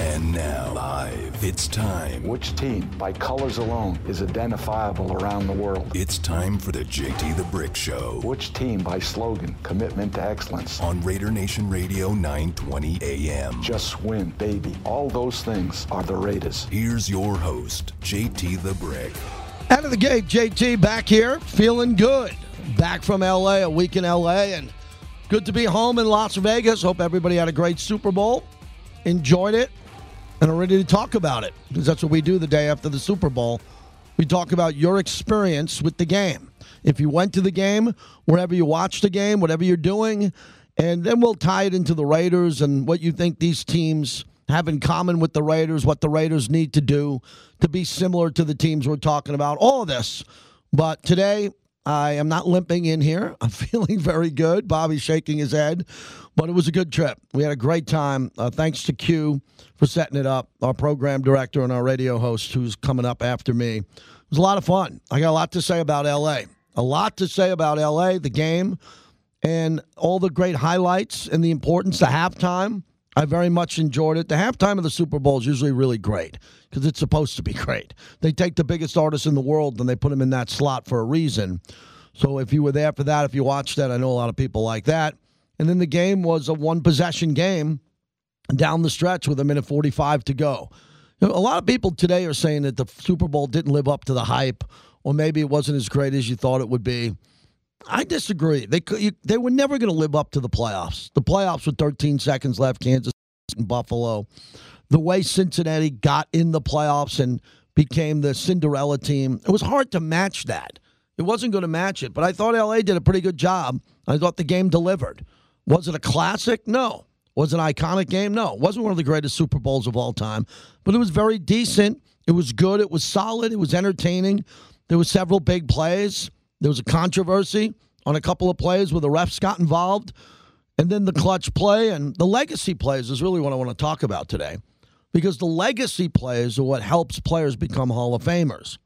And now, live, it's time. Which team, by colors alone, is identifiable around the world? It's time for the JT the Brick Show Which team, by slogan, commitment to excellence? on Raider Nation Radio 920 AM. Just win, baby. All those things are the Raiders. Here's your host, JT the Brick. Out of the gate, JT back here, feeling good. Back from LA, a week in LA, and good to be home in Las Vegas. Hope everybody had a great Super Bowl, enjoyed it, and are ready to talk about it because that's what we do the day after the Super Bowl. We talk about your experience with the game. If you went to the game, wherever you watched the game, whatever you're doing, and then we'll tie it into the Raiders and what you think these teams have in common with the Raiders, what the Raiders need to do to be similar to the teams we're talking about, all of this. But today, I am not limping in here. I'm feeling very good. Bobby's shaking his head, but it was a good trip. We had a great time. Uh, thanks to Q for setting it up, our program director and our radio host who's coming up after me. It was a lot of fun. I got a lot to say about LA. A lot to say about LA, the game, and all the great highlights and the importance. The halftime, I very much enjoyed it. The halftime of the Super Bowl is usually really great because it's supposed to be great. They take the biggest artists in the world and they put them in that slot for a reason. So if you were there for that, if you watched that, I know a lot of people like that. And then the game was a one possession game down the stretch with a minute 45 to go. You know, a lot of people today are saying that the Super Bowl didn't live up to the hype, or maybe it wasn't as great as you thought it would be. I disagree. They could, you, they were never going to live up to the playoffs. The playoffs with 13 seconds left, Kansas and Buffalo. The way Cincinnati got in the playoffs and became the Cinderella team, it was hard to match that. It wasn't going to match it, but I thought LA did a pretty good job. I thought the game delivered. Was it a classic? No. Was it an iconic game? No. It wasn't one of the greatest Super Bowls of all time, but it was very decent. It was good. It was solid. It was entertaining. There were several big plays. There was a controversy on a couple of plays where the refs got involved. And then the clutch play and the legacy plays is really what I want to talk about today because the legacy plays are what helps players become Hall of Famers.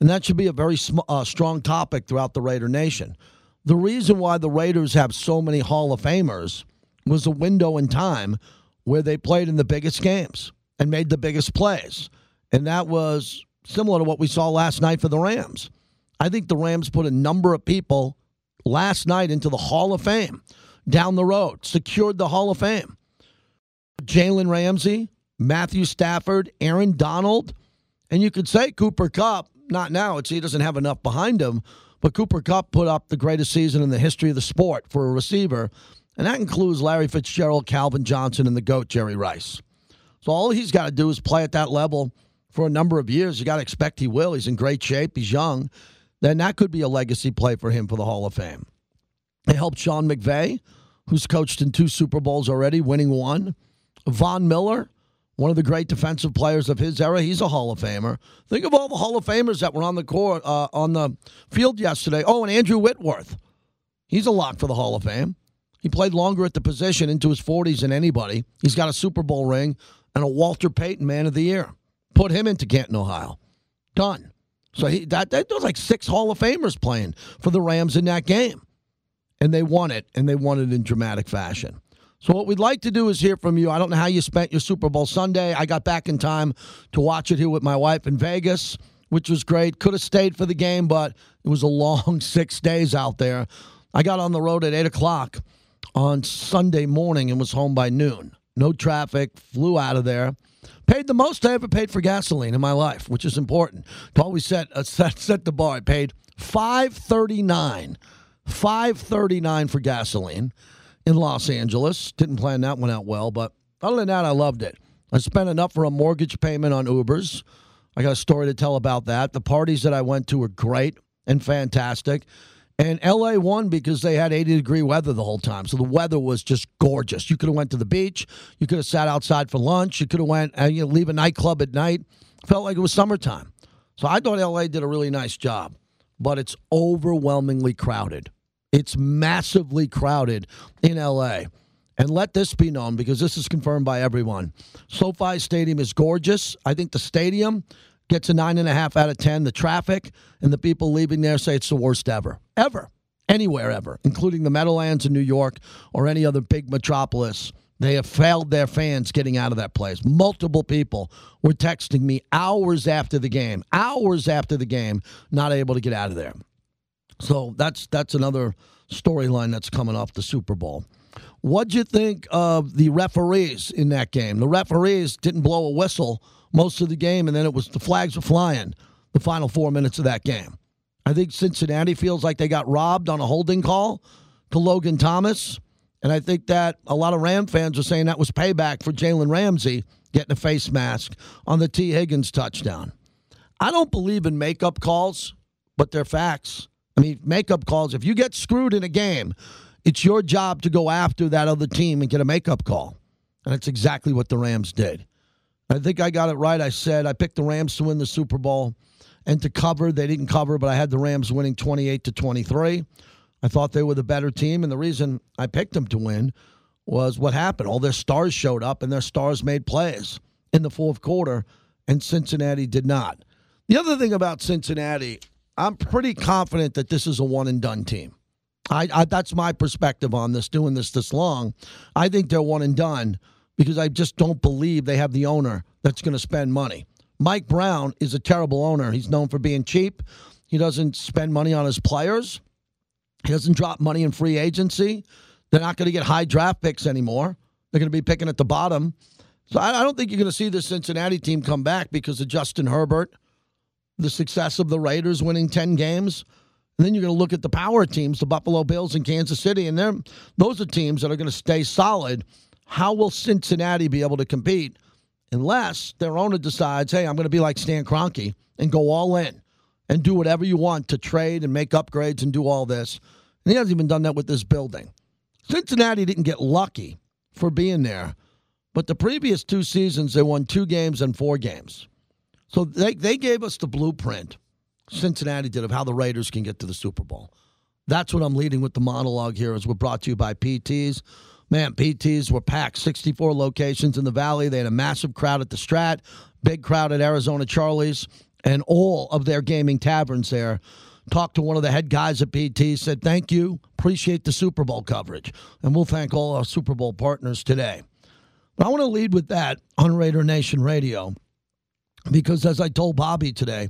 And that should be a very sm- uh, strong topic throughout the Raider Nation. The reason why the Raiders have so many Hall of Famers was a window in time where they played in the biggest games and made the biggest plays. And that was similar to what we saw last night for the Rams. I think the Rams put a number of people last night into the Hall of Fame down the road, secured the Hall of Fame. Jalen Ramsey, Matthew Stafford, Aaron Donald, and you could say Cooper Kupp. Not now; it's he doesn't have enough behind him. But Cooper Kupp put up the greatest season in the history of the sport for a receiver, and that includes Larry Fitzgerald, Calvin Johnson, and the GOAT Jerry Rice. So all he's got to do is play at that level for a number of years. You got to expect he will. He's in great shape. He's young. Then that could be a legacy play for him for the Hall of Fame. It helped Sean McVay, who's coached in two Super Bowls already, winning one. Von Miller, one of the great defensive players of his era, he's a Hall of Famer. Think of all the Hall of Famers that were on the court uh, on the field yesterday. Oh, and Andrew Whitworth, he's a lock for the Hall of Fame. He played longer at the position into his 40s than anybody. He's got a Super Bowl ring and a Walter Payton Man of the Year. Put him into Canton, Ohio. Done. So he that, that was like six Hall of Famers playing for the Rams in that game. And they won it, and they won it in dramatic fashion. So what we'd like to do is hear from you. I don't know how you spent your Super Bowl Sunday. I got back in time to watch it here with my wife in Vegas, which was great. Could have stayed for the game, but it was a long six days out there. I got on the road at eight o'clock on Sunday morning and was home by noon. No traffic, flew out of there. Paid the most I ever paid for gasoline in my life, which is important. To always set uh, set, set the bar. I paid five thirty nine, five thirty nine for gasoline in Los Angeles. Didn't plan that one out well, but other than that, I loved it. I spent enough for a mortgage payment on Ubers. I got a story to tell about that. The parties that I went to were great and fantastic. And LA won because they had 80 degree weather the whole time. So the weather was just gorgeous. You could have went to the beach. You could have sat outside for lunch. You could have went and you know, leave a nightclub at night. Felt like it was summertime. So I thought LA did a really nice job. But it's overwhelmingly crowded. It's massively crowded in LA. And let this be known because this is confirmed by everyone. SoFi Stadium is gorgeous. I think the stadium gets a nine and a half out of 10. The traffic and the people leaving there say it's the worst ever, ever, anywhere ever, including the Meadowlands in New York or any other big metropolis They have failed their fans getting out of that place. Multiple people were texting me hours after the game, hours after the game, not able to get out of there. So that's that's another storyline that's coming off the Super Bowl. What'd you think of the referees in that game? The referees didn't blow a whistle most of the game, and then it was the flags were flying the final four minutes of that game. I think Cincinnati feels like they got robbed on a holding call to Logan Thomas. And I think that a lot of Ram fans are saying that was payback for Jalen Ramsey getting a face mask on the T. Higgins touchdown. I don't believe in makeup calls, but they're facts. I mean, makeup calls, if you get screwed in a game, it's your job to go after that other team and get a makeup call. And that's exactly what the Rams did. I think I got it right. I said I picked the Rams to win the Super Bowl and to cover. They didn't cover, but I had the Rams winning 28 to 23. I thought they were the better team, and the reason I picked them to win was what happened. All their stars showed up, and their stars made plays in the fourth quarter, and Cincinnati did not. The other thing about Cincinnati, I'm pretty confident that this is a one and done team. I, I, that's my perspective on this. Doing this this long, I think they're one and done because I just don't believe they have the owner that's going to spend money. Mike Brown is a terrible owner. He's known for being cheap. He doesn't spend money on his players. He doesn't drop money in free agency. They're not going to get high draft picks anymore. They're going to be picking at the bottom. So I, I don't think you're going to see the Cincinnati team come back because of Justin Herbert, the success of the Raiders winning 10 games. And then you're going to look at the power teams, the Buffalo Bills and Kansas City, and they're, those are teams that are going to stay solid. How will Cincinnati be able to compete unless their owner decides, hey, I'm going to be like Stan Kroenke and go all in and do whatever you want to trade and make upgrades and do all this. And he hasn't even done that with this building. Cincinnati didn't get lucky for being there, but the previous two seasons they won two games and four games. So they, they gave us the blueprint, Cincinnati did, of how the Raiders can get to the Super Bowl. That's what I'm leading with the monologue here as we're brought to you by PTs. Man, PTs were packed, 64 locations in the Valley. They had a massive crowd at the Strat, big crowd at Arizona Charlie's, and all of their gaming taverns there. Talked to one of the head guys at PT, said, Thank you, appreciate the Super Bowl coverage. And we'll thank all our Super Bowl partners today. But I want to lead with that on Raider Nation Radio because, as I told Bobby today,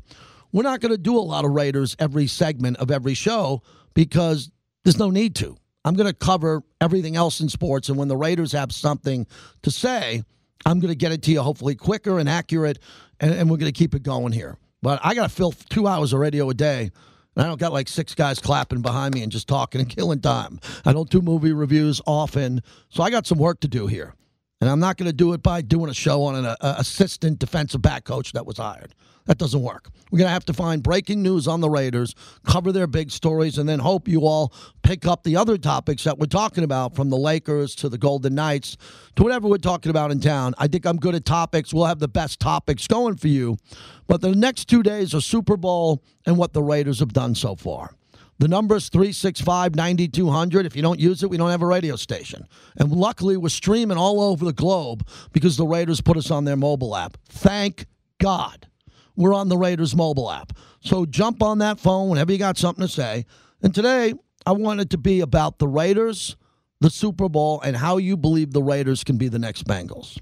we're not going to do a lot of Raiders every segment of every show because there's no need to. I'm going to cover everything else in sports. And when the Raiders have something to say, I'm going to get it to you hopefully quicker and accurate, and, and we're going to keep it going here. But I got to fill two hours of radio a day. And I don't got like six guys clapping behind me and just talking and killing time. I don't do movie reviews often. So I got some work to do here. And I'm not going to do it by doing a show on an uh, assistant defensive back coach that was hired. That doesn't work. We're going to have to find breaking news on the Raiders, cover their big stories, and then hope you all pick up the other topics that we're talking about from the Lakers to the Golden Knights to whatever we're talking about in town. I think I'm good at topics. We'll have the best topics going for you. But the next two days are Super Bowl and what the Raiders have done so far. The number is 365 9200. If you don't use it, we don't have a radio station. And luckily, we're streaming all over the globe because the Raiders put us on their mobile app. Thank God we're on the Raiders mobile app. So jump on that phone whenever you got something to say. And today, I want it to be about the Raiders, the Super Bowl, and how you believe the Raiders can be the next Bengals.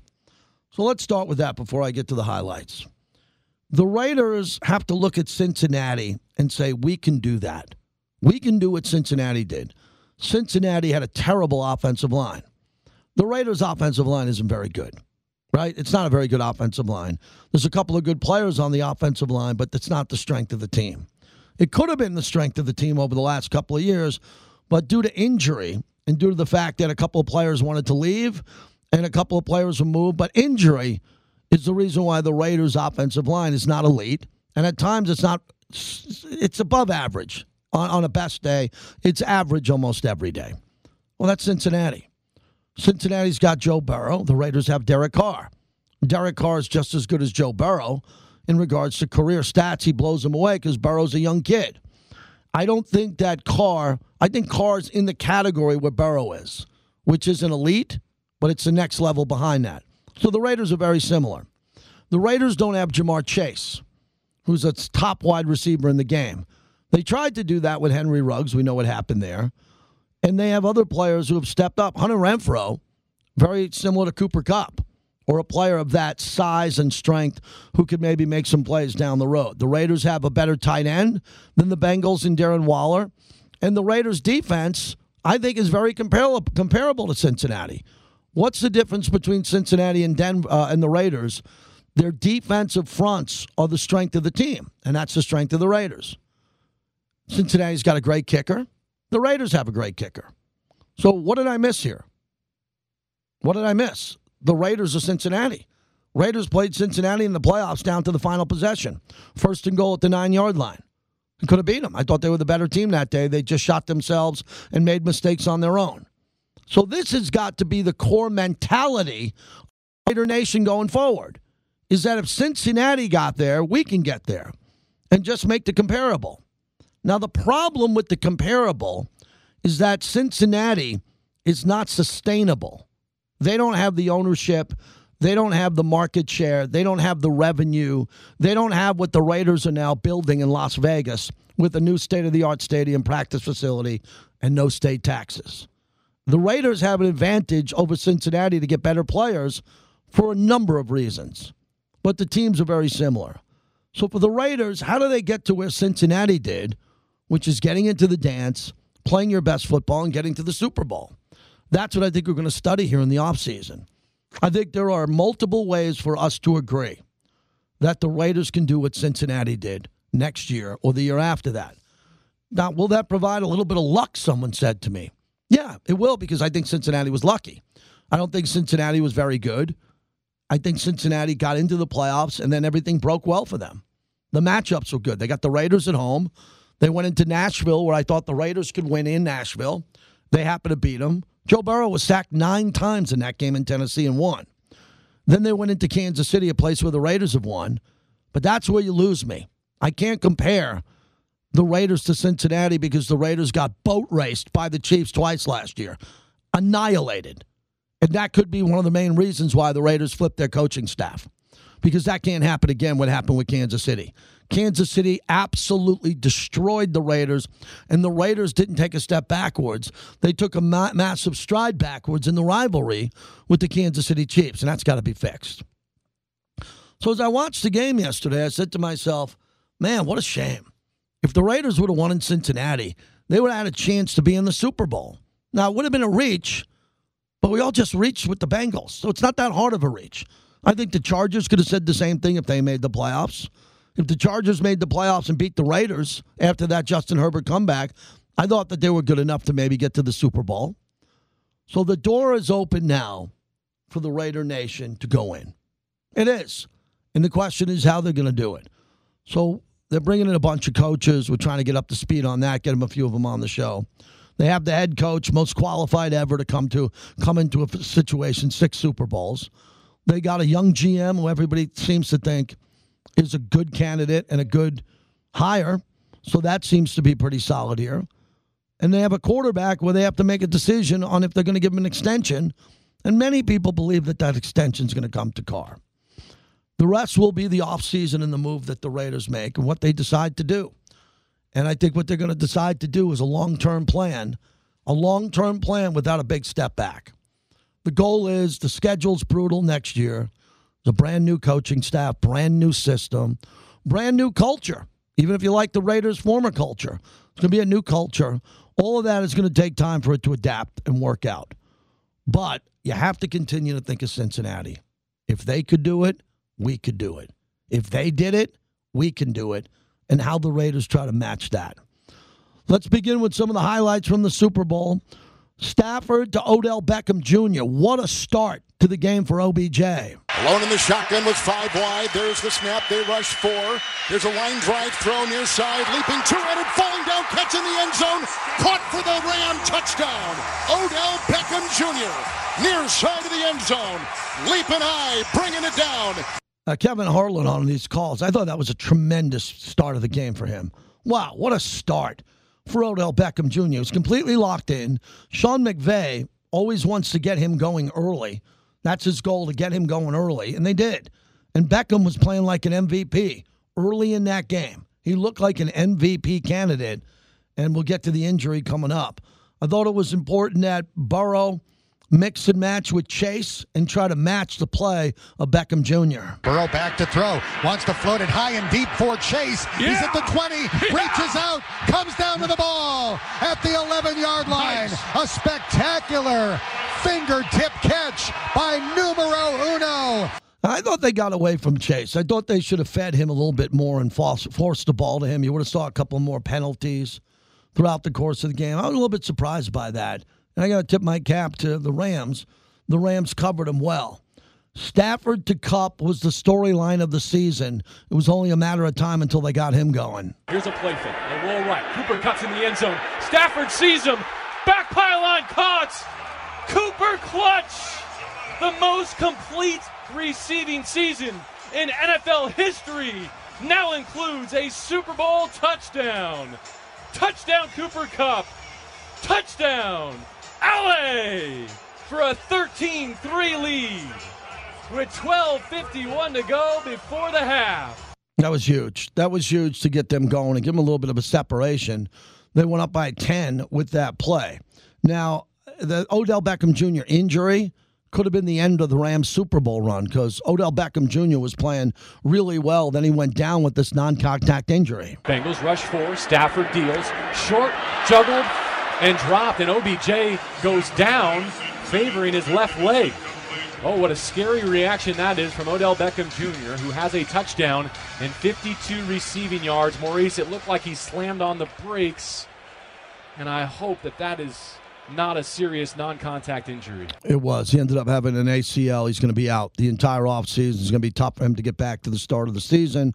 So let's start with that before I get to the highlights. The Raiders have to look at Cincinnati and say, we can do that. We can do what Cincinnati did. Cincinnati had a terrible offensive line. The Raiders' offensive line isn't very good right? It's not a very good offensive line. There's a couple of good players on the offensive line, but that's not the strength of the team. It could have been the strength of the team over the last couple of years, but due to injury and due to the fact that a couple of players wanted to leave and a couple of players were moved, but injury is the reason why the Raiders' offensive line is not elite. And at times it's not, it's above average. On, on a best day, it's average almost every day. Well, that's Cincinnati. Cincinnati's got Joe Burrow. The Raiders have Derek Carr. Derek Carr is just as good as Joe Burrow in regards to career stats. He blows him away because Burrow's a young kid. I don't think that Carr, I think Carr's in the category where Burrow is, which is an elite, but it's the next level behind that. So the Raiders are very similar. The Raiders don't have Ja'Marr Chase, who's a top wide receiver in the game. They tried to do that with Henry Ruggs. We know what happened there. And they have other players who have stepped up. Hunter Renfrow very similar to Cooper Kupp, or a player of that size and strength who could maybe make some plays down the road. The Raiders have a better tight end than the Bengals and Darren Waller. And the Raiders' defense, I think, is very comparable, comparable to Cincinnati. What's the difference between Cincinnati and Denver uh, and the Raiders? Their defensive fronts are the strength of the team, and that's the strength of the Raiders. Cincinnati's got a great kicker. The Raiders have a great kicker. So what did I miss here? What did I miss? The Raiders of Cincinnati. Raiders played Cincinnati in the playoffs down to the final possession. First and goal at the nine yard line. And could have beat them. I thought they were the better team that day. They just shot themselves and made mistakes on their own. So this has got to be the core mentality of Raider Nation going forward. Is that if Cincinnati got there, we can get there. And just make the comparable. Now the problem with the comparable is that Cincinnati is not sustainable. They don't have the ownership. They don't have the market share. They don't have the revenue. They don't have what the Raiders are now building in Las Vegas with a new state of the art stadium, practice facility, and no state taxes. The Raiders have an advantage over Cincinnati to get better players for a number of reasons, but the teams are very similar. So for the Raiders, how do they get to where Cincinnati did, which is getting into the dance, playing your best football, and getting to the Super Bowl? That's what I think we're going to study here in the offseason. I think there are multiple ways for us to agree that the Raiders can do what Cincinnati did next year or the year after that. Now, will that provide a little bit of luck? Someone said to me. Yeah, it will because I think Cincinnati was lucky. I don't think Cincinnati was very good. I think Cincinnati got into the playoffs and then everything broke well for them. The matchups were good. They got the Raiders at home. They went into Nashville where I thought the Raiders could win in Nashville. They happened to beat them. Joe Burrow was sacked nine times in that game in Tennessee and won. Then they went into Kansas City, a place where the Raiders have won. But that's where you lose me. I can't compare the Raiders to Cincinnati because the Raiders got boat raced by the Chiefs twice last year, annihilated. And that could be one of the main reasons why the Raiders flipped their coaching staff because that can't happen again what happened with Kansas City. Kansas City absolutely destroyed the Raiders, and the Raiders didn't take a step backwards. They took a ma- massive stride backwards in the rivalry with the Kansas City Chiefs, and that's got to be fixed. So as I watched the game yesterday, I said to myself, man, what a shame. If the Raiders would have won in Cincinnati, they would have had a chance to be in the Super Bowl. Now, it would have been a reach, but we all just reached with the Bengals. So it's not that hard of a reach. I think the Chargers could have said the same thing if they made the playoffs. If the Chargers made the playoffs and beat the Raiders after that Justin Herbert comeback, I thought that they were good enough to maybe get to the Super Bowl. So the door is open now for the Raider Nation to go in. It is. And the question is how they're going to do it. So they're bringing in a bunch of coaches. We're trying to get up to speed on that, get them a few of them on the show. They have the head coach, most qualified ever to come to come into a situation, six Super Bowls. They got a young GM who everybody seems to think is a good candidate and a good hire. So that seems to be pretty solid here. And they have a quarterback where they have to make a decision on if they're going to give him an extension. And many people believe that that extension is going to come to Carr. The rest will be the offseason and the move that the Raiders make and what they decide to do. And I think what they're going to decide to do is a long term plan, a long term plan without a big step back. The goal is the schedule's brutal next year. A brand new coaching staff, brand new system, brand new culture. Even if you like the Raiders' former culture, it's going to be a new culture. All of that is going to take time for it to adapt and work out. But you have to continue to think of Cincinnati. If they could do it, we could do it. If they did it, we can do it. And how the Raiders try to match that. Let's begin with some of the highlights from the Super Bowl. Stafford to Odell Beckham Jr. What a start to the game for OBJ. Alone in the shotgun with five wide. There's the snap. They rush four. There's a line drive throw near side. Leaping two-headed, falling down, catch in the end zone. Caught for the Ram touchdown. Odell Beckham Jr. near side of the end zone. Leaping high, bringing it down. Uh, Kevin Harlan on these calls. I thought that was a tremendous start of the game for him. Wow, what a start for Odell Beckham Jr. He was completely locked in. Sean McVay always wants to get him going early. That's his goal to get him going early, and they did. And Beckham was playing like an MVP early in that game. He looked like an MVP candidate, and we'll get to the injury coming up. I thought it was important that Burrow mix and match with Chase and try to match the play of Beckham Jr. Burrow back to throw. Wants to float it high and deep for Chase. He's at the 20. Reaches out. Comes down to the ball at the 11 yard line. A spectacular fingertip catch by numero uno. I thought they got away from Chase. I thought they should have fed him a little bit more and forced, forced the ball to him. You would have saw a couple more penalties throughout the course of the game. I was a little bit surprised by that. And I got to tip my cap to the Rams. The Rams covered him well. Stafford to Kupp was the storyline of the season. It was only a matter of time until they got him going. Here's a play fake. They roll right. Cooper cuts in the end zone. Stafford sees him. Back pylon caught. Cooper clutch. The most complete receiving season in NFL history now includes a Super Bowl touchdown. Touchdown Cooper Kupp. Touchdown LA for a 13 3 lead with 12.51 to go before the half. That was huge. That was huge to get them going and give them a little bit of a separation. They went up by 10 with that play. Now, the Odell Beckham Jr. injury could have been the end of the Rams Super Bowl run because Odell Beckham Jr. was playing really well. Then he went down with this non contact injury. Bengals rush four. Stafford deals. Short, juggled, and dropped. And OBJ goes down, favoring his left leg. Oh, what a scary reaction that is from Odell Beckham Jr., who has a touchdown and 52 receiving yards. Maurice, it looked like he slammed on the brakes. And I hope that that is not a serious non contact injury. It was. He ended up having an ACL. He's going to be out the entire offseason. It's going to be tough for him to get back to the start of the season.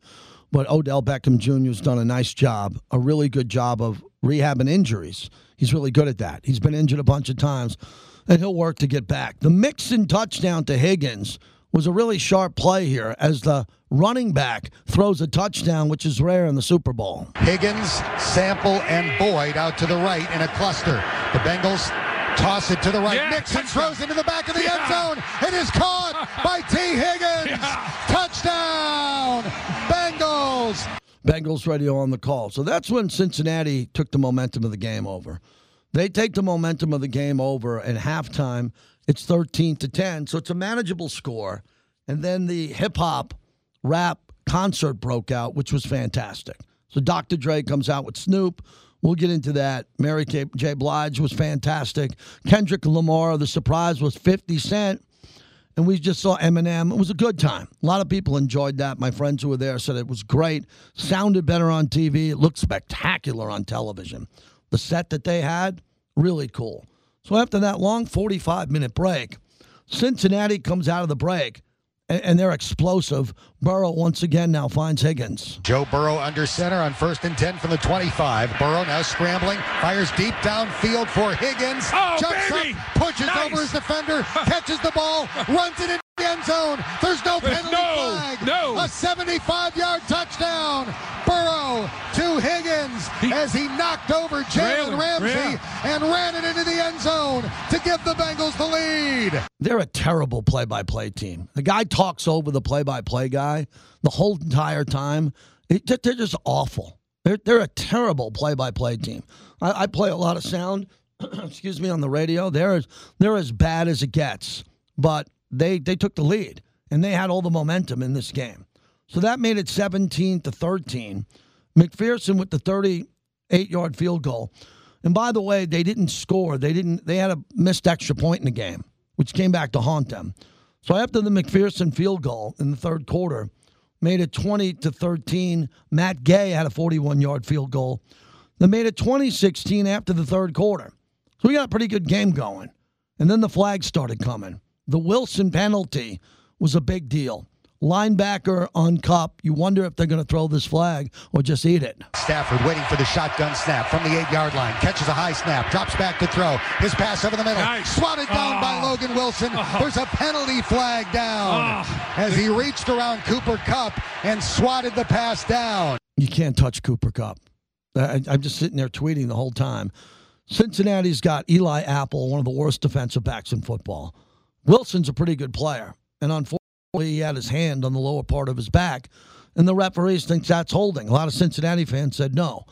But Odell Beckham Jr. has done a nice job, a really good job of rehabbing injuries. He's really good at that. He's been injured a bunch of times, and he'll work to get back. The Mixon touchdown to Higgins was a really sharp play here as the running back throws a touchdown, which is rare in the Super Bowl. Higgins, Sample, and Boyd out to the right in a cluster. The Bengals toss it to the right. Yeah, Mixon touchdown. throws into the back of the Yeah. end zone. It is caught by T. Higgins. Touchdown, Bengals. Bengals radio on the call. So that's when Cincinnati took the momentum of the game over. They take the momentum of the game over at halftime. It's 13 to 10. So it's a manageable score. And then the hip hop rap concert broke out, which was fantastic. So Dr. Dre comes out with Snoop. We'll get into that. Mary J. Blige was fantastic. Kendrick Lamar, the surprise was 50 Cent and we just saw Eminem. It was a good time. A lot of people enjoyed that. My friends who were there said it was great. Sounded better on TV. It looked spectacular on television. The set that they had, really cool. So after that long 45 minute break, Cincinnati comes out of the break and, and they're explosive. Burrow once again now finds Higgins. Joe Burrow under center on first and 10 from the 25. Burrow now scrambling, fires deep downfield for Higgins. Oh, jumps baby! up, pushes Nice! over his defender, catches the ball, runs it in the end zone. There's no penalty no- flag. no. A 75 yard touchdown. Burrow to Higgins as he knocked over Jalen Ramsey yeah. and ran it into the end zone to give the Bengals the lead. They're a terrible play by play team. The guy talks over the play by play guy the whole entire time. They're just awful. They're, they're a terrible play by play team. I, I play a lot of sound, excuse me, on the radio. They're, as- they're as bad as it gets, but they, they took the lead and they had all the momentum in this game. So that made it 17 to 13. McPherson with the 38 yard field goal. And by the way, they didn't score. They didn't. They had a missed extra point in the game, which came back to haunt them. So after the McPherson field goal in the third quarter, made it 20 to 13. Matt Gay had a 41 yard field goal. They made it 2016 after the third quarter. So we got a pretty good game going. And then the flags started coming. The Wilson penalty was a big deal. Linebacker on Kupp. You wonder if they're going to throw this flag or just eat it. Stafford waiting for the shotgun snap from the eight yard line. Catches a high snap, drops back to throw. His pass over the middle. Nice. Swatted down by Oh. Logan Wilson. Ah. There's a penalty flag down Oh. as he reached around Cooper Kupp and swatted the pass down. You can't touch Cooper Kupp. I, I'm just sitting there tweeting the whole time. Cincinnati's got Eli Apple, one of the worst defensive backs in football. Wilson's a pretty good player, and unfortunately, he had his hand on the lower part of his back, and the referees think that's holding. A lot of Cincinnati fans said no.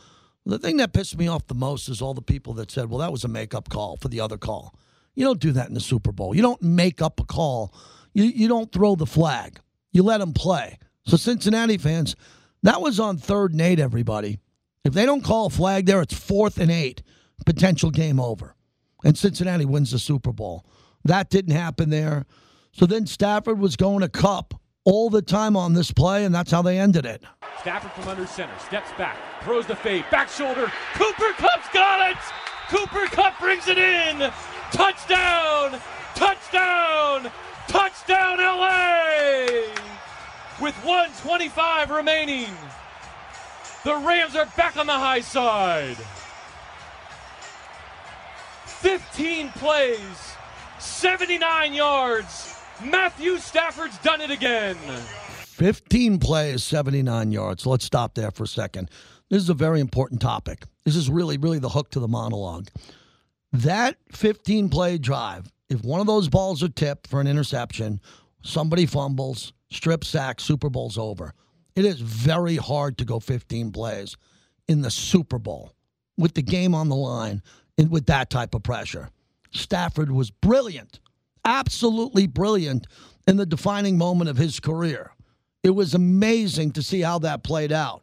The thing that pissed me off the most is all the people that said, "Well, that was a makeup call for the other call." You don't do that in the Super Bowl. You don't make up a call. You, you don't throw the flag. You let them play. So, Cincinnati fans, that was on third and eight, everybody. If they don't call a flag there, it's fourth and eight, potential game over. And Cincinnati wins the Super Bowl. That didn't happen there. So then Stafford was going to Kupp all the time on this play, and that's how they ended it. Stafford from under center, steps back, throws the fade, back shoulder. Cooper Kupp's got it! Cooper Kupp brings it in! Touchdown! Touchdown! Touchdown, LA! With 125 remaining, the Rams are back on the high side. 15 plays, 79 yards. Matthew Stafford's done it again. 15 plays, 79 yards. Let's stop there for a second. This is a very important topic. This is really, really the hook to the monologue. That 15 play drive, if one of those balls are tipped for an interception, somebody fumbles, strip sack, Super Bowl's over. It is very hard to go 15 plays in the Super Bowl with the game on the line with that type of pressure. Stafford was brilliant, absolutely brilliant in the defining moment of his career. It was amazing to see how that played out.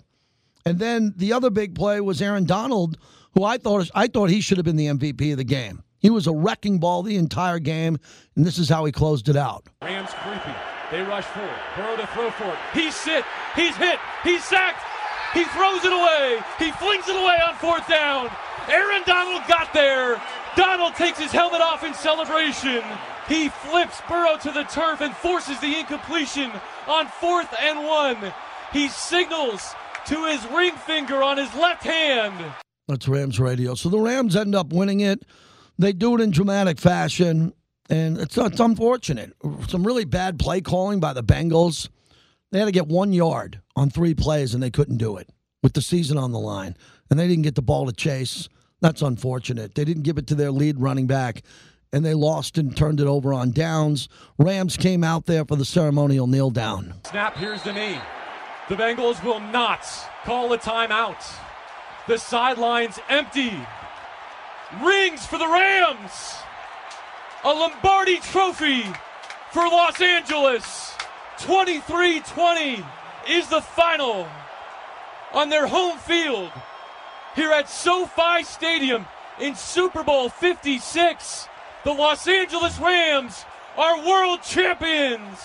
And then the other big play was Aaron Donald, who I thought I thought he should have been the MVP of the game. He was a wrecking ball the entire game, and this is how he closed it out. Rams creepy. They rush forward. Burrow to throw for it. He's hit. He's hit. He's sacked. He throws it away. He flings it away on fourth down. Aaron Donald got there. Donald takes his helmet off in celebration. He flips Burrow to the turf and forces the incompletion on fourth and one. He signals to his ring finger on his left hand. That's Rams radio. So the Rams end up winning it. They do it in dramatic fashion, and it's, it's unfortunate. Some really bad play calling by the Bengals. They had to get one yard on three plays, and they couldn't do it with the season on the line. And they didn't get the ball to chase. That's unfortunate. They didn't give it to their lead running back, and they lost and turned it over on downs. Rams came out there for the ceremonial kneel down. Snap, here's the knee. The Bengals will not call a timeout. The sidelines empty. Rings for the Rams. A Lombardi trophy for Los Angeles. 23 20 is the final on their home field here at SoFi Stadium in Super Bowl 56. The Los Angeles Rams are world champions.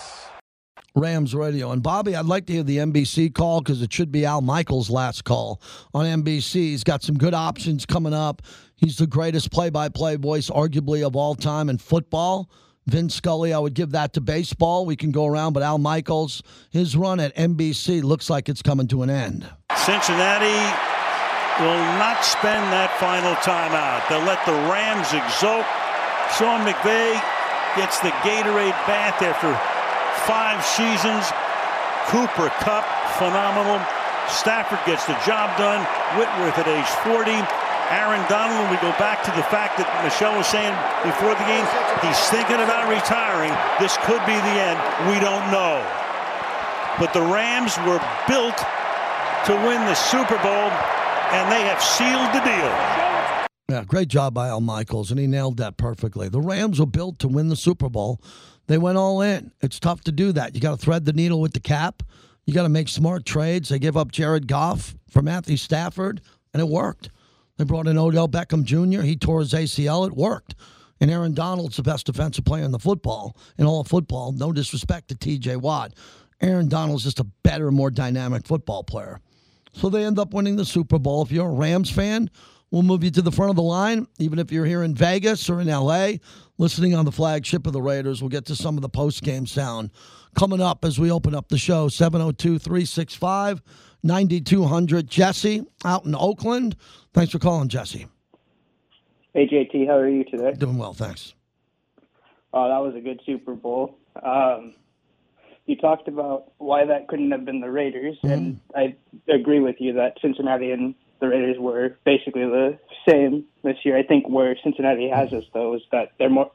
Rams radio. And Bobby, I'd like to hear the NBC call because it should be Al Michaels' last call on NBC. He's got some good options coming up. He's the greatest play by play voice, arguably, of all time in football. Vince Scully, I would give that to baseball. We can go around, but Al Michaels, his run at NBC looks like it's coming to an end. Cincinnati will not spend that final timeout. They'll let the Rams exult. Sean McVay gets the Gatorade bath after five seasons. Cooper Kupp, phenomenal. Stafford gets the job done. Whitworth at age 40. Aaron Donald, we go back to the fact that Michele was saying before the game, he's thinking about retiring. This could be the end. We don't know. But the Rams were built to win the Super Bowl, and they have sealed the deal. Yeah, great job by Al Michaels, and he nailed that perfectly. The Rams were built to win the Super Bowl. They went all in. It's tough to do that. You got to thread the needle with the cap. You got to make smart trades. They give up Jared Goff for Matthew Stafford, and it worked. They brought in Odell Beckham Jr. He tore his ACL. It worked. And Aaron Donald's the best defensive player in the football, in all football. No disrespect to TJ Watt. Aaron Donald's just a better, more dynamic football player. So they end up winning the Super Bowl. If you're a Rams fan, we'll move you to the front of the line. Even if you're here in Vegas or in LA, listening on the flagship of the Raiders, we'll get to some of the post game sound coming up as we open up the show. 702 365 9200. Jesse out in Oakland. Thanks for calling, Jesse. Hey JT, how are you today? Doing well, thanks. Oh, that was a good Super Bowl. Um, you talked about why that couldn't have been the Raiders, mm-hmm. and I agree with you that Cincinnati and the Raiders were basically the same this year. I think where Cincinnati has us though is that they're more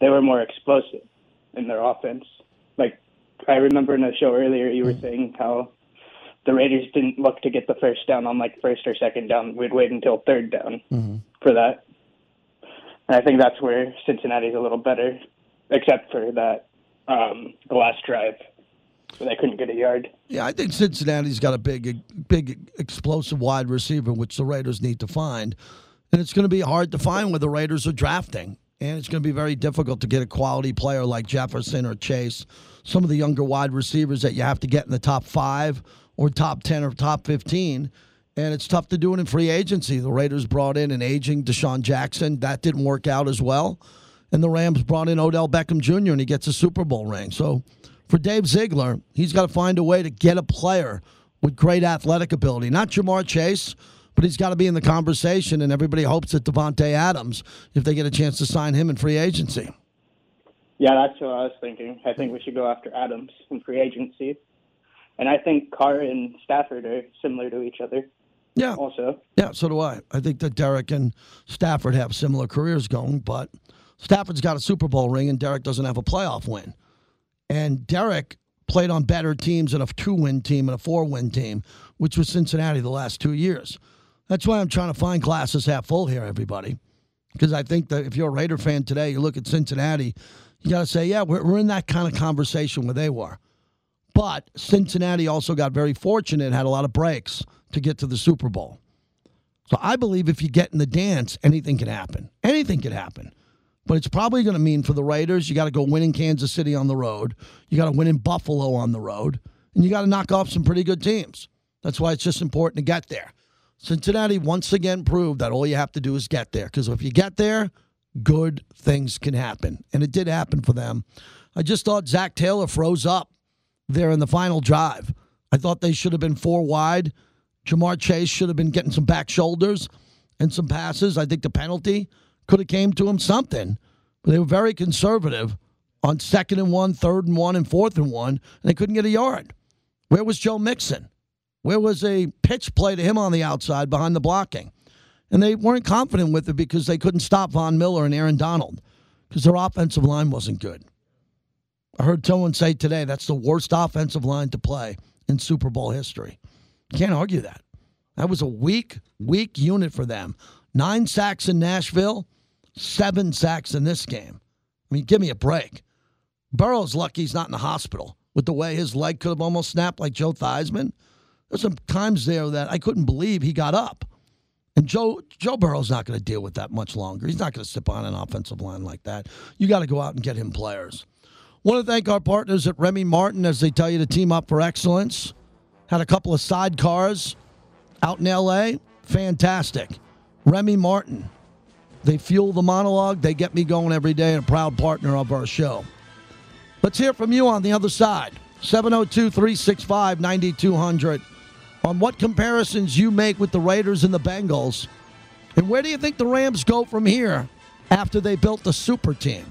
they were more explosive in their offense. Like I remember in a show earlier, you were mm-hmm. saying how the Raiders didn't look to get the first down on like first or second down. We'd wait until third down mm-hmm. for that. And I think that's where Cincinnati's a little better, except for that um, the last drive where they couldn't get a yard. Yeah, I think Cincinnati's got a big, big explosive wide receiver, which the Raiders need to find. And it's going to be hard to find where the Raiders are drafting. And it's going to be very difficult to get a quality player like Jefferson or Chase, some of the younger wide receivers that you have to get in the top five or top 10 or top 15. And it's tough to do it in free agency. The Raiders brought in an aging DeSean Jackson. That didn't work out as well. And the Rams brought in Odell Beckham Jr., and he gets a Super Bowl ring. So for Dave Ziegler, he's got to find a way to get a player with great athletic ability. Not Ja'Marr Chase, but he's got to be in the conversation, and everybody hopes that Davante Adams, if they get a chance to sign him in free agency. Yeah, that's what I was thinking. I think we should go after Adams in free agency. And I think Carr and Stafford are similar to each other. Yeah. Also. Yeah, so do I. I think that Derek and Stafford have similar careers going, but Stafford's got a Super Bowl ring and Derek doesn't have a playoff win. And Derek played on better teams than a two win team and a four win team, which was Cincinnati the last two years. That's why I'm trying to find glasses half full here, everybody. Because I think that if you're a Raider fan today, you look at Cincinnati, you got to say, yeah, we're, we're in that kind of conversation where they were. But Cincinnati also got very fortunate, had a lot of breaks to get to the Super Bowl. So I believe if you get in the dance, anything can happen. Anything can happen. But it's probably going to mean for the Raiders, you got to go win in Kansas City on the road. You got to win in Buffalo on the road. And you got to knock off some pretty good teams. That's why it's just important to get there. Cincinnati once again proved that all you have to do is get there. Because if you get there, good things can happen. And it did happen for them. I just thought Zac Taylor froze up there in the final drive. I thought they should have been four wide. Ja'Marr Chase should have been getting some back shoulders and some passes. I think the penalty could have came to him something, but they were very conservative on second and one, third and one, and fourth and one, and they couldn't get a yard. Where was Joe Mixon? Where was a pitch play to him on the outside behind the blocking? And they weren't confident with it because they couldn't stop Von Miller and Aaron Donald because their offensive line wasn't good. I heard someone say today that's the worst offensive line to play in Super Bowl history. Can't argue that. That was a weak, weak unit for them. Nine sacks in Nashville, seven sacks in this game. I mean, give me a break. Burrow's lucky he's not in the hospital with the way his leg could have almost snapped like Joe Theismann. There's some times there that I couldn't believe he got up. And Joe Joe Burrow's not going to deal with that much longer. He's not going to sit on an offensive line like that. You got to go out and get him players. Want to thank our partners at Remy Martin as they tell you to team up for excellence. Had a couple of sidecars out in LA. Fantastic. Remy Martin. They fuel the monologue. They get me going every day and a proud partner of our show. Let's hear from you on the other side. 702 365 9200 on what comparisons you make with the Raiders and the Bengals. And where do you think the Rams go from here after they built the super team?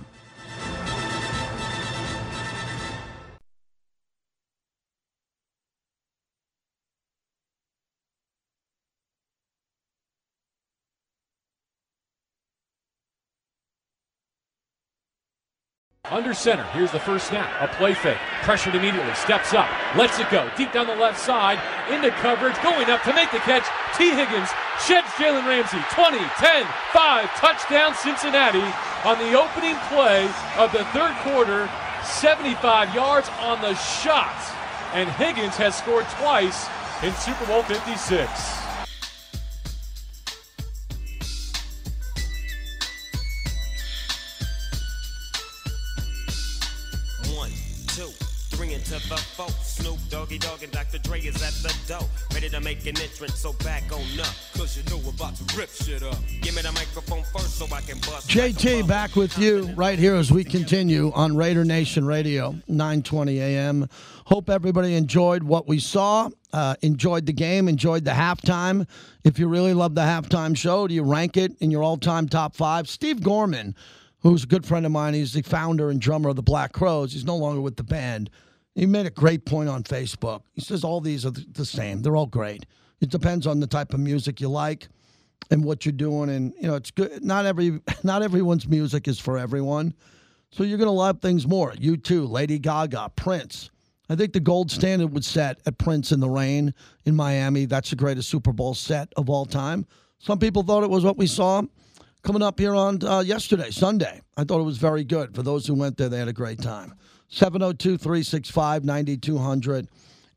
Under center. Here's the first snap. A play fake. Pressured immediately. Steps up. Lets it go. Deep down the left side. Into coverage. Going up to make the catch. T. Higgins sheds Jalen Ramsey. 20, 10, 5. Touchdown Cincinnati on the opening play of the third quarter. 75 yards on the shot. And Higgins has scored twice in Super Bowl 56. The four. Snoop Doggy Dogg and Dr. Dre is at the door. Ready to make an entrance, so back on up. Cause you know we're about to rip shit up. Give me the microphone first so I can bust. JT back with you right here as we continue on Raider Nation Radio, 920 a.m. Hope everybody enjoyed what we saw, uh, enjoyed the game, enjoyed the halftime. If you really love the halftime show, do you rank it in your all time top five? Steve Gorman, who's a good friend of mine, he's the founder and drummer of the Black Crowes. He's no longer with the band. He made a great point on Facebook. He says all these are the same. They're all great. It depends on the type of music you like and what you're doing and you know it's good not every not everyone's music is for everyone so you're going to love things more you too lady gaga prince i think the gold standard was set at prince in the rain in miami that's the greatest super bowl set of all time some people thought it was what we saw coming up here on uh, yesterday, Sunday. I thought it was very good. For those who went there, they had a great time. 702 365 9200.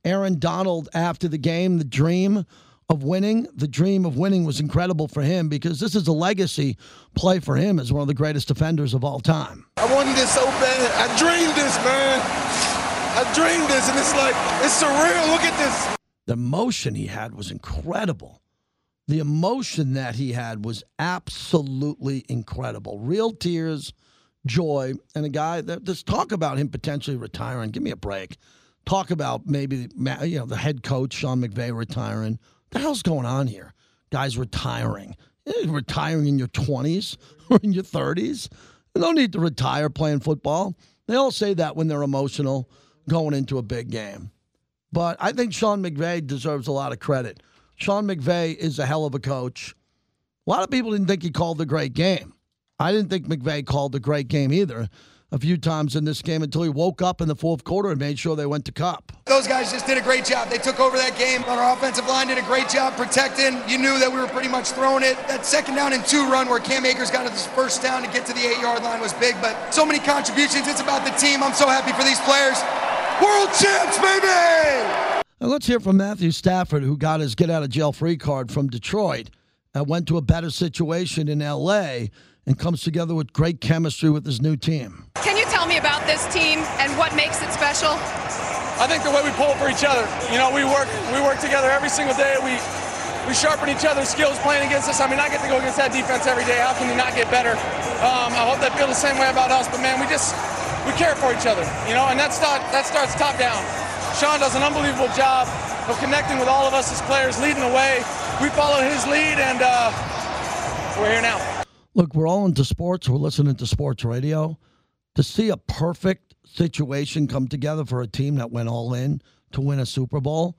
Aaron Donald, after the game, the dream of winning, the dream of winning was incredible for him because this is a legacy play for him as one of the greatest defenders of all time. I wanted this so bad. I dreamed this, man. I dreamed this, and it's like, it's surreal. Look at this. The emotion he had was incredible. The emotion that he had was absolutely incredible. Real tears, joy, and a guy that just talk about him potentially retiring. Give me a break. Talk about maybe you know the head coach Sean McVay retiring. What the hell's going on here? Guys retiring. Retiring in your 20s or in your 30s. No need to retire playing football. They all say that when they're emotional going into a big game. But I think Sean McVay deserves a lot of credit. Sean McVay is a hell of a coach. A lot of people didn't think he called the great game. I didn't think McVay called a great game either a few times in this game until he woke up in the fourth quarter and made sure they went to Kupp. Those guys just did a great job. They took over that game. Our offensive line did a great job protecting. You knew that we were pretty much throwing it. That second down and two run where Cam Akers got his first down to get to the eight yard line was big, but so many contributions. It's about the team. I'm so happy for these players. World champs, baby! And let's hear from Matthew Stafford, who got his get out of jail free card from Detroit and went to a better situation in LA and comes together with great chemistry with his new team. Can you tell me about this team and what makes it special? I think the way we pull for each other. You know, we work we work together every single day. We we sharpen each other's skills playing against us. I mean, I get to go against that defense every day. How can you not get better? Um, I hope they feel the same way about us. But man, we just we care for each other. You know, and that start that starts top down. Sean does an unbelievable job of connecting with all of us as players, leading the way. We follow his lead, and uh, we're here now. Look, we're all into sports. We're listening to sports radio. To see a perfect situation come together for a team that went all in to win a Super Bowl.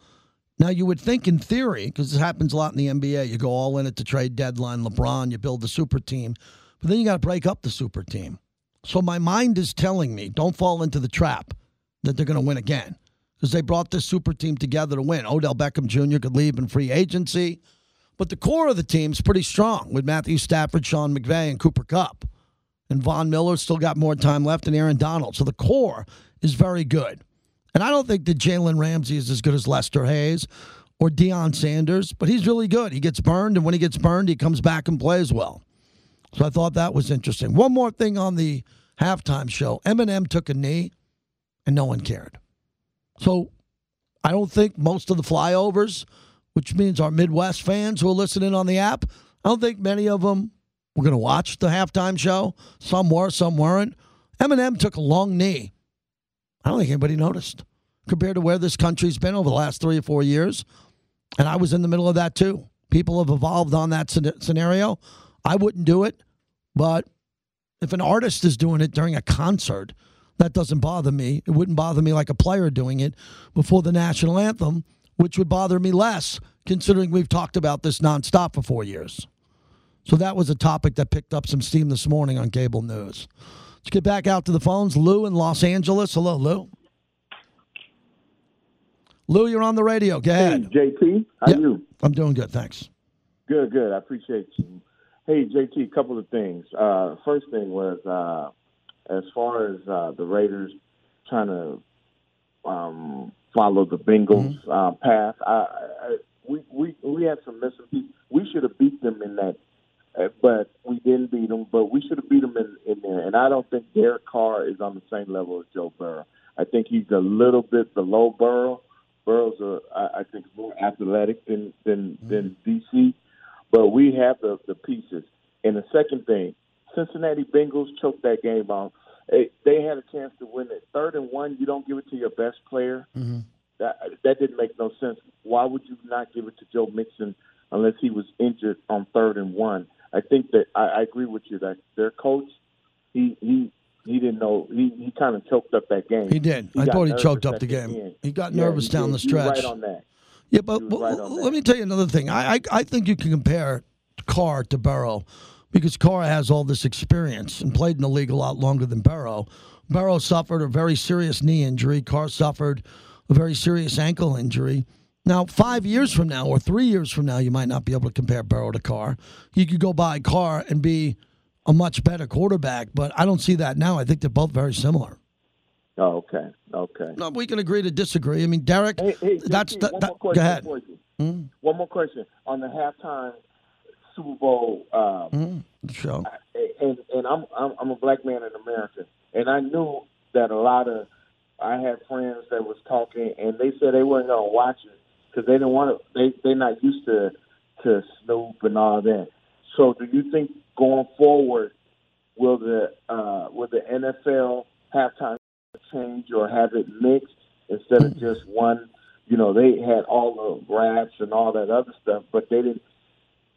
Now, you would think in theory, because this happens a lot in the NBA, you go all in at the trade deadline, LeBron, you build the super team, but then you got to break up the super team. So my mind is telling me don't fall into the trap that they're going to win again because they brought this super team together to win. Odell Beckham Jr. could leave in free agency. But the core of the team's pretty strong with Matthew Stafford, Sean McVay, and Cooper Kupp. And Von Miller still got more time left than Aaron Donald. So the core is very good. And I don't think that Jalen Ramsey is as good as Lester Hayes or Deion Sanders, but he's really good. He gets burned, and when he gets burned, he comes back and plays well. So I thought that was interesting. One more thing on the halftime show Eminem took a knee, and no one cared. So I don't think most of the flyovers which means our Midwest fans who are listening on the app, I don't think many of them were going to watch the halftime show. Some were, some weren't. Eminem took a long knee. I don't think anybody noticed compared to where this country's been over the last three or four years. And I was in the middle of that too. People have evolved on that scenario. I wouldn't do it, but if an artist is doing it during a concert, that doesn't bother me. It wouldn't bother me like a player doing it before the national anthem which would bother me less considering we've talked about this nonstop for four years. So that was a topic that picked up some steam this morning on cable news. Let's get back out to the phones. Lou in Los Angeles. Hello, Lou. Lou, you're on the radio. Go ahead. Hey, JT. How yep. you? I'm doing good, thanks. Good, good. I appreciate you. Hey, JT, a couple of things. Uh, first thing was uh, as far as uh, the Raiders trying to um, follow the Bengals mm-hmm. uh, path. I, I, we we we had some missing pieces. We should have beat them in that, uh, but we didn't beat them. But we should have beat them in, in there. And I don't think Derek Carr is on the same level as Joe Burrow. I think he's a little bit below Burrow. Burrow's a, I, I think more athletic than than mm-hmm. than DC, but we have the the pieces. And the second thing, Cincinnati Bengals choked that game they had a chance to win it. Third and one, you don't give it to your best player. Mm-hmm. That that didn't make no sense. Why would you not give it to Joe Mixon unless he was injured on third and one? I think that I, I agree with you that their coach, he he he didn't know he, he kind of choked up that game. He did. He I thought he choked up the game. The he got yeah, nervous he down did. the stretch. right on that. Yeah, but right let me tell you another thing. I, I I think you can compare Carr to Burrow because Carr has all this experience and played in the league a lot longer than Burrow. Burrow suffered a very serious knee injury. Carr suffered a very serious ankle injury. Now, five years from now or three years from now, you might not be able to compare Burrow to Carr. You could go by Carr and be a much better quarterback, but I don't see that now. I think they're both very similar. Oh, okay, okay. No, we can agree to disagree. I mean, Derek, Hey, hey, that's JT, the, one that, go question ahead. for you. Mm, One more question on the halftime Super Bowl. Um, mm, show. and and I'm, I'm I'm a black man in America, and I knew that a lot of I had friends that was talking, and they said they weren't gonna watch it because they didn't want to. They they're not used to to Snoop and all that. So, do you think going forward will the uh, will the NFL halftime change or have it mixed instead of just one? You know, they had all the raps and all that other stuff, but they didn't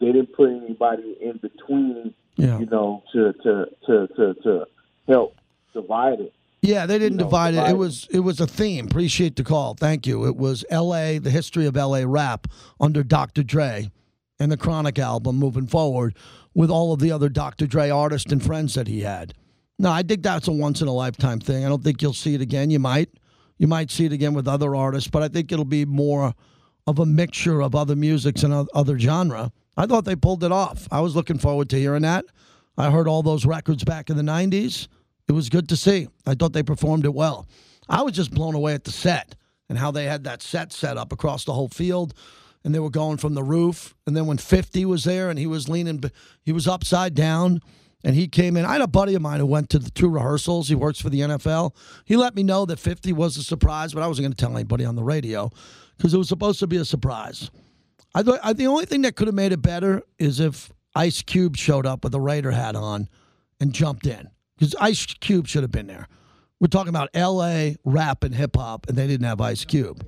they didn't put anybody in between. Yeah. You know, to to to to, to help divide it. Yeah, they didn't know, divide it. It divide- was it was a theme. Appreciate the call. Thank you. It was L.A. The history of L.A. rap under Dr. Dre and the Chronic album moving forward with all of the other Dr. Dre artists and friends that he had. No, I think that's a once in a lifetime thing. I don't think you'll see it again. You might, you might see it again with other artists, but I think it'll be more of a mixture of other musics and other genre. I thought they pulled it off. I was looking forward to hearing that. I heard all those records back in the '90s. It was good to see. I thought they performed it well. I was just blown away at the set and how they had that set set up across the whole field, and they were going from the roof. And then when 50 was there and he was leaning, he was upside down. And he came in. I had a buddy of mine who went to the two rehearsals. He works for the NFL. He let me know that 50 was a surprise, but I wasn't going to tell anybody on the radio because it was supposed to be a surprise. I thought I, the only thing that could have made it better is if Ice Cube showed up with a Raider hat on and jumped in because Ice Cube should have been there. We're talking about L.A. rap and hip hop, and they didn't have Ice Cube.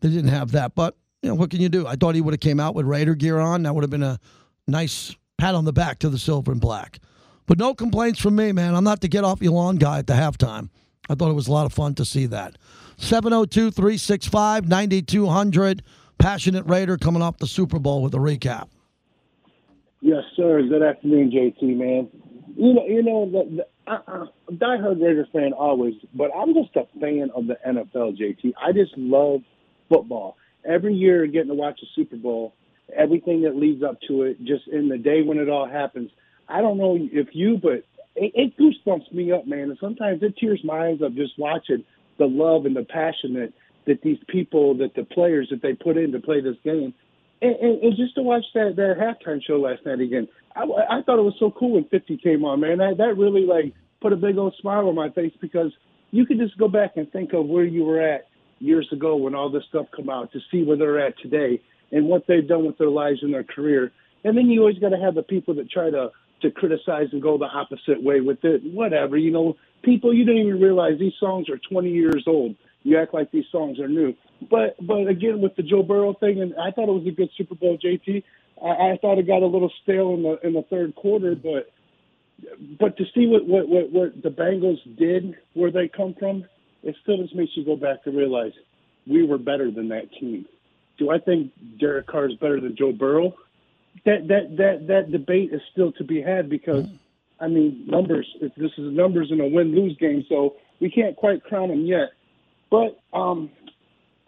They didn't have that, but you know what can you do? I thought he would have came out with Raider gear on. That would have been a nice pat on the back to the silver and black. But no complaints from me, man. I'm not the get off your lawn guy at the halftime. I thought it was a lot of fun to see that. 702 365 9200. Passionate Raider coming off the Super Bowl with a recap. Yes, sir. Good afternoon, JT, man. You know, you know, the, the, I'm diehard Raiders fan always, but I'm just a fan of the NFL, JT. I just love football. Every year, getting to watch the Super Bowl, everything that leads up to it, just in the day when it all happens. I don't know if you, but it, it goosebumps me up, man. And sometimes it tears my eyes up just watching the love and the passion that that these people, that the players that they put in to play this game. And, and, and just to watch that that halftime show last night again, I, I thought it was so cool when 50 came on, man. That that really like put a big old smile on my face because you could just go back and think of where you were at years ago when all this stuff come out to see where they're at today and what they've done with their lives and their career. And then you always got to have the people that try to to criticize and go the opposite way with it. Whatever, you know, people you don't even realize these songs are 20 years old. You act like these songs are new. But but again, with the Joe Burrow thing, and I thought it was a good Super Bowl, JT. I, I thought it got a little stale in the in the third quarter, but but to see what what what, what the Bengals did, where they come from, it still just makes you go back and realize we were better than that team. Do I think Derek Carr is better than Joe Burrow? That that that that debate is still to be had because I mean numbers. This is numbers in a win lose game, so we can't quite crown them yet. But um,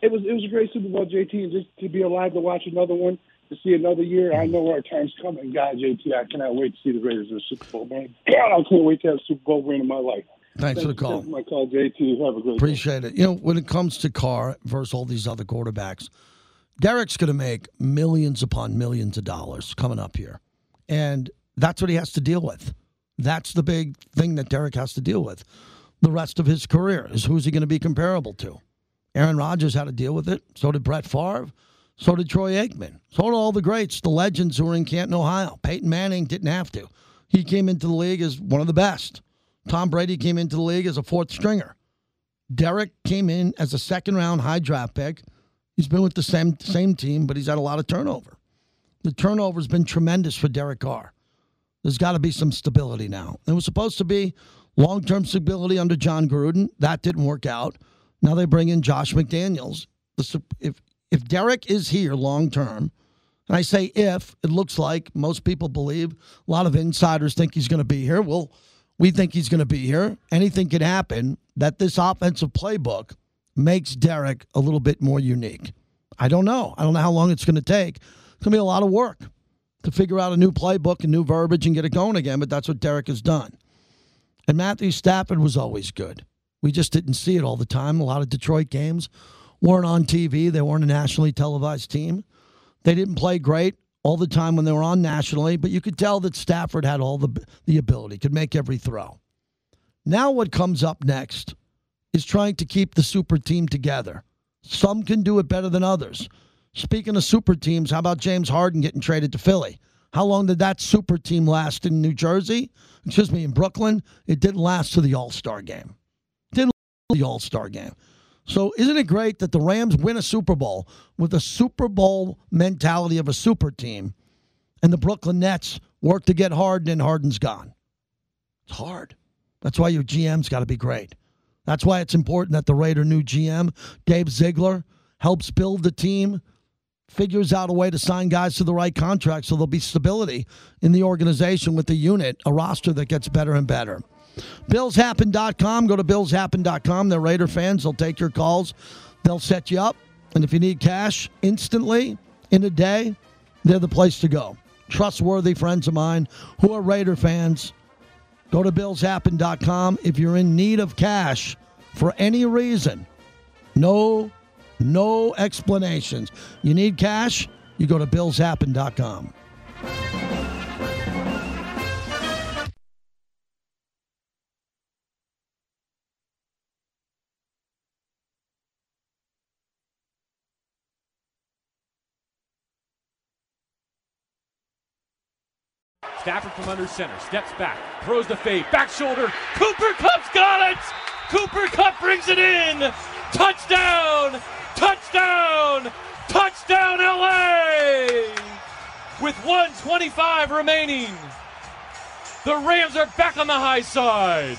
it was it was a great Super Bowl, JT, and just to be alive to watch another one, to see another year. I know our time's coming, God, JT. I cannot wait to see the Raiders in the Super Bowl, man. God, I can't wait to have a Super Bowl win in my life. Thanks for the call. My call, JT. Have a great day. Appreciate it. You know, when it comes to Carr versus all these other quarterbacks, Derek's going to make millions upon millions of dollars coming up here. And that's what he has to deal with. That's the big thing that Derek has to deal with. The rest of his career is who's he going to be comparable to? Aaron Rodgers had to deal with it. So did Brett Favre. So did Troy Aikman. So did all the greats, the legends who were in Canton, Ohio. Peyton Manning didn't have to. He came into the league as one of the best. Tom Brady came into the league as a fourth stringer. Derek came in as a second round high draft pick. He's been with the same same team, but he's had a lot of turnover. The turnover's been tremendous for Derek Carr. There's got to be some stability now. It was supposed to be long term stability under Jon Gruden. That didn't work out. Now they bring in Josh McDaniels. If if Derek is here long term, and I say if, it looks like most people believe, a lot of insiders think he's going to be here. Well, we think he's going to be here. Anything can happen. That this offensive playbook makes Derek a little bit more unique. I don't know. I don't know how long it's going to take. It's going to be a lot of work to figure out a new playbook and new verbiage and get it going again, but that's what Derek has done. And Matthew Stafford was always good. We just didn't see it all the time. A lot of Detroit games weren't on TV, they weren't a nationally televised team. They didn't play great all the time when they were on nationally, but you could tell that Stafford had all the, the ability, could make every throw. Now, what comes up next is trying to keep the super team together. Some can do it better than others. Speaking of super teams, how about James Harden getting traded to Philly? How long did that super team last in New Jersey? Excuse me, in Brooklyn? It didn't last to the All Star game. Didn't last the All Star game. So isn't it great that the Rams win a Super Bowl with a Super Bowl mentality of a super team, and the Brooklyn Nets work to get Harden and Harden's gone? It's hard. That's why your GM's got to be great. That's why it's important that the Raider new GM, Dave Ziegler, helps build the team, figures out a way to sign guys to the right contract so there'll be stability in the organization with the unit, a roster that gets better and better. BillsHappen.com. Go to BillsHappen.com. They're Raider fans. They'll take your calls. They'll set you up. And if you need cash instantly in a day, they're the place to go. Trustworthy friends of mine who are Raider fans. Go to BillsHappen.com. If you're in need of cash for any reason, no, no explanations. You need cash, you go to BillsHappen.com. Stafford from under center, steps back, throws the fade, back shoulder. Cooper Kupp's got it! Cooper Kupp brings it in! Touchdown! Touchdown! Touchdown LA! With 125 remaining, the Rams are back on the high side.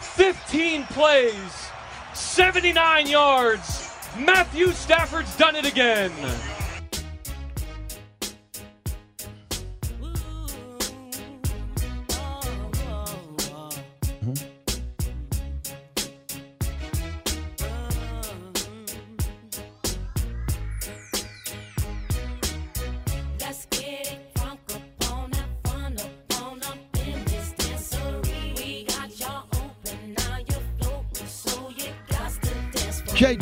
15 plays, 79 yards. Matthew Stafford's done it again.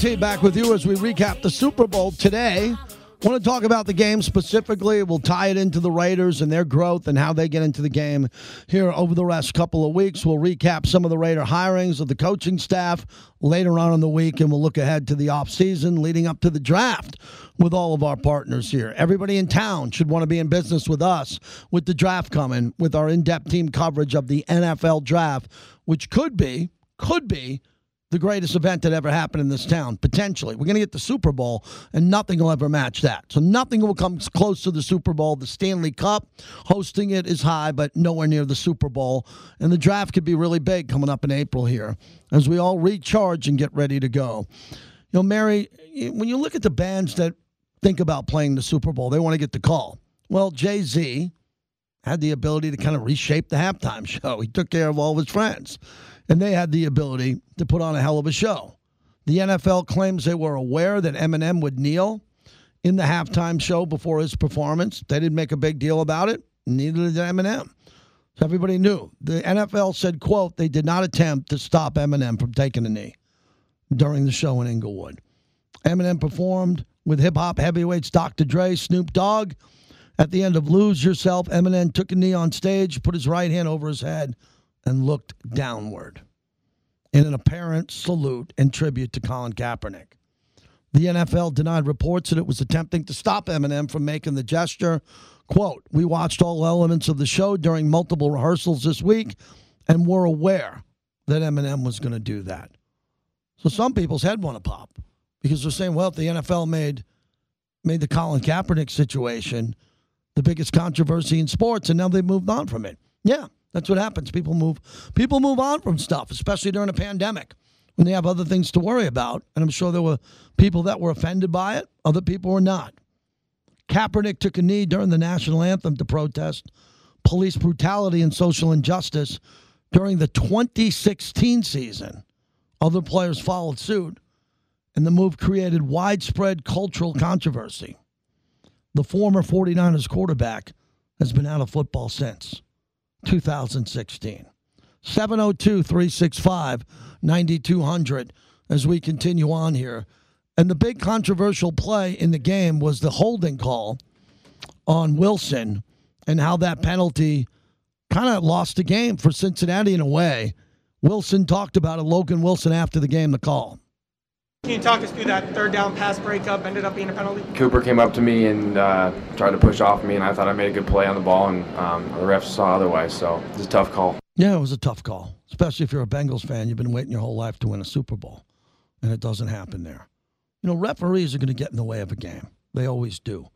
Back with you as we recap the Super Bowl today. Want to talk about the game specifically. We'll tie it into the Raiders and their growth and how they get into the game here over the last couple of weeks. We'll recap some of the Raider hirings of the coaching staff later on in the week, and we'll look ahead to the offseason leading up to the draft with all of our partners here. Everybody in town should want to be in business with us with the draft coming, with our in depth team coverage of the NFL draft, which could be, could be the greatest event that ever happened in this town, potentially. We're going to get the Super Bowl, and nothing will ever match that. So nothing will come close to the Super Bowl. The Stanley Cup, hosting it is high, but nowhere near the Super Bowl. And the draft could be really big coming up in April here as we all recharge and get ready to go. You know, Mary, when you look at the bands that think about playing the Super Bowl, they want to get the call. Well, Jay Z had the ability to kind of reshape the halftime show. He took care of all of his friends, and they had the ability to put on a hell of a show. The NFL claims they were aware that Eminem would kneel in the halftime show before his performance. They didn't make a big deal about it, neither did Eminem. So everybody knew. The NFL said, quote, they did not attempt to stop Eminem from taking a knee during the show in Inglewood. Eminem performed with hip hop heavyweights Dr. Dre, Snoop Dogg. At the end of Lose Yourself, Eminem took a knee on stage, put his right hand over his head, and looked downward in an apparent salute and tribute to Colin Kaepernick. The NFL denied reports that it was attempting to stop Eminem from making the gesture. Quote, We watched all elements of the show during multiple rehearsals this week and were aware that Eminem was going to do that. So some people's head want to pop because they're saying, well, if the NFL made made the Colin Kaepernick situation the biggest controversy in sports, and now they've moved on from it. Yeah, that's what happens. People move people move on from stuff, especially during a pandemic when they have other things to worry about. And I'm sure there were people that were offended by it, other people were not. Kaepernick took a knee during the national anthem to protest police brutality and social injustice during the 2016 season. Other players followed suit. and the move created widespread cultural controversy. The former 49ers quarterback has been out of football since 2016. 702 365 9200 as we continue on here. And the big controversial play in the game was the holding call on Wilson and how that penalty kind of lost the game for Cincinnati in a way. Wilson talked about it, Logan Wilson, after the game, the call. Can you talk us through that third down pass breakup? Ended up being a penalty. Cooper came up to me and uh, tried to push off me, and I thought I made a good play on the ball, and um, the refs saw otherwise. So it's a tough call. Yeah, it was a tough call, especially if you're a Bengals fan. You've been waiting your whole life to win a Super Bowl, and it doesn't happen there. You know, referees are going to get in the way of a game. They always do.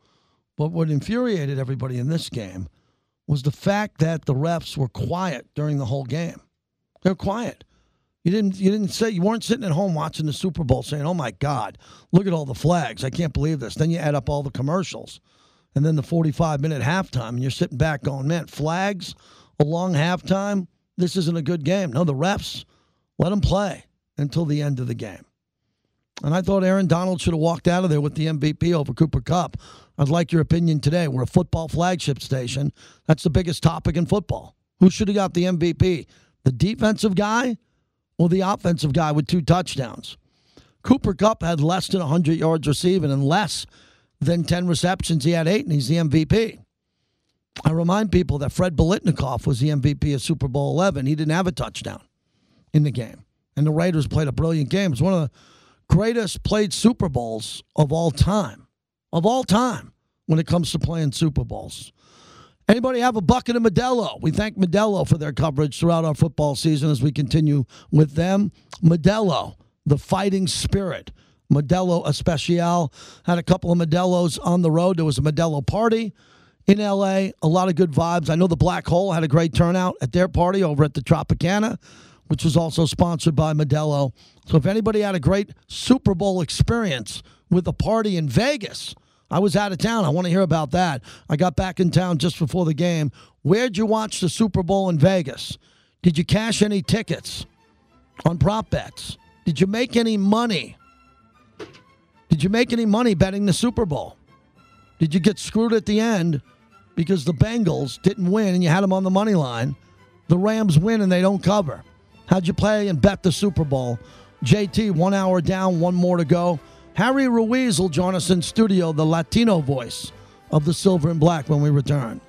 But what infuriated everybody in this game was the fact that the refs were quiet during the whole game. They're quiet. You didn't you didn't say you weren't sitting at home watching the Super Bowl saying, "Oh my God, look at all the flags! I can't believe this." Then you add up all the commercials, and then the 45 minute halftime, and you're sitting back going, "Man, flags along halftime. This isn't a good game." No, the refs let them play until the end of the game. And I thought Aaron Donald should have walked out of there with the MVP over Cooper Kupp. I'd like your opinion today. We're a football flagship station. That's the biggest topic in football. Who should have got the MVP? The defensive guy or the offensive guy with two touchdowns? Cooper Kupp had less than 100 yards receiving and less than 10 receptions. He had eight, and he's the MVP. I remind people that Fred Biletnikoff was the MVP of Super Bowl 11. He didn't have a touchdown in the game. And the Raiders played a brilliant game. It's one of the greatest played Super Bowls of all time. Of all time when it comes to playing Super Bowls. Anybody have a bucket of Modelo? We thank Modelo for their coverage throughout our football season as we continue with them. Modelo, the fighting spirit. Modelo Especial had a couple of Modelos on the road. There was a Modelo party in LA. A lot of good vibes. I know the Black Hole had a great turnout at their party over at the Tropicana, which was also sponsored by Modelo. So if anybody had a great Super Bowl experience with a party in Vegas, I was out of town. I want to hear about that. I got back in town just before the game. Where'd you watch the Super Bowl in Vegas? Did you cash any tickets on prop bets? Did you make any money? Did you make any money betting the Super Bowl? Did you get screwed at the end because the Bengals didn't win and you had them on the money line? The Rams win and they don't cover. How'd you play and bet the Super Bowl? JT, one hour down, one more to go. Harry Ruiz will join us in studio, the Latino voice of the Silver and Black when we return.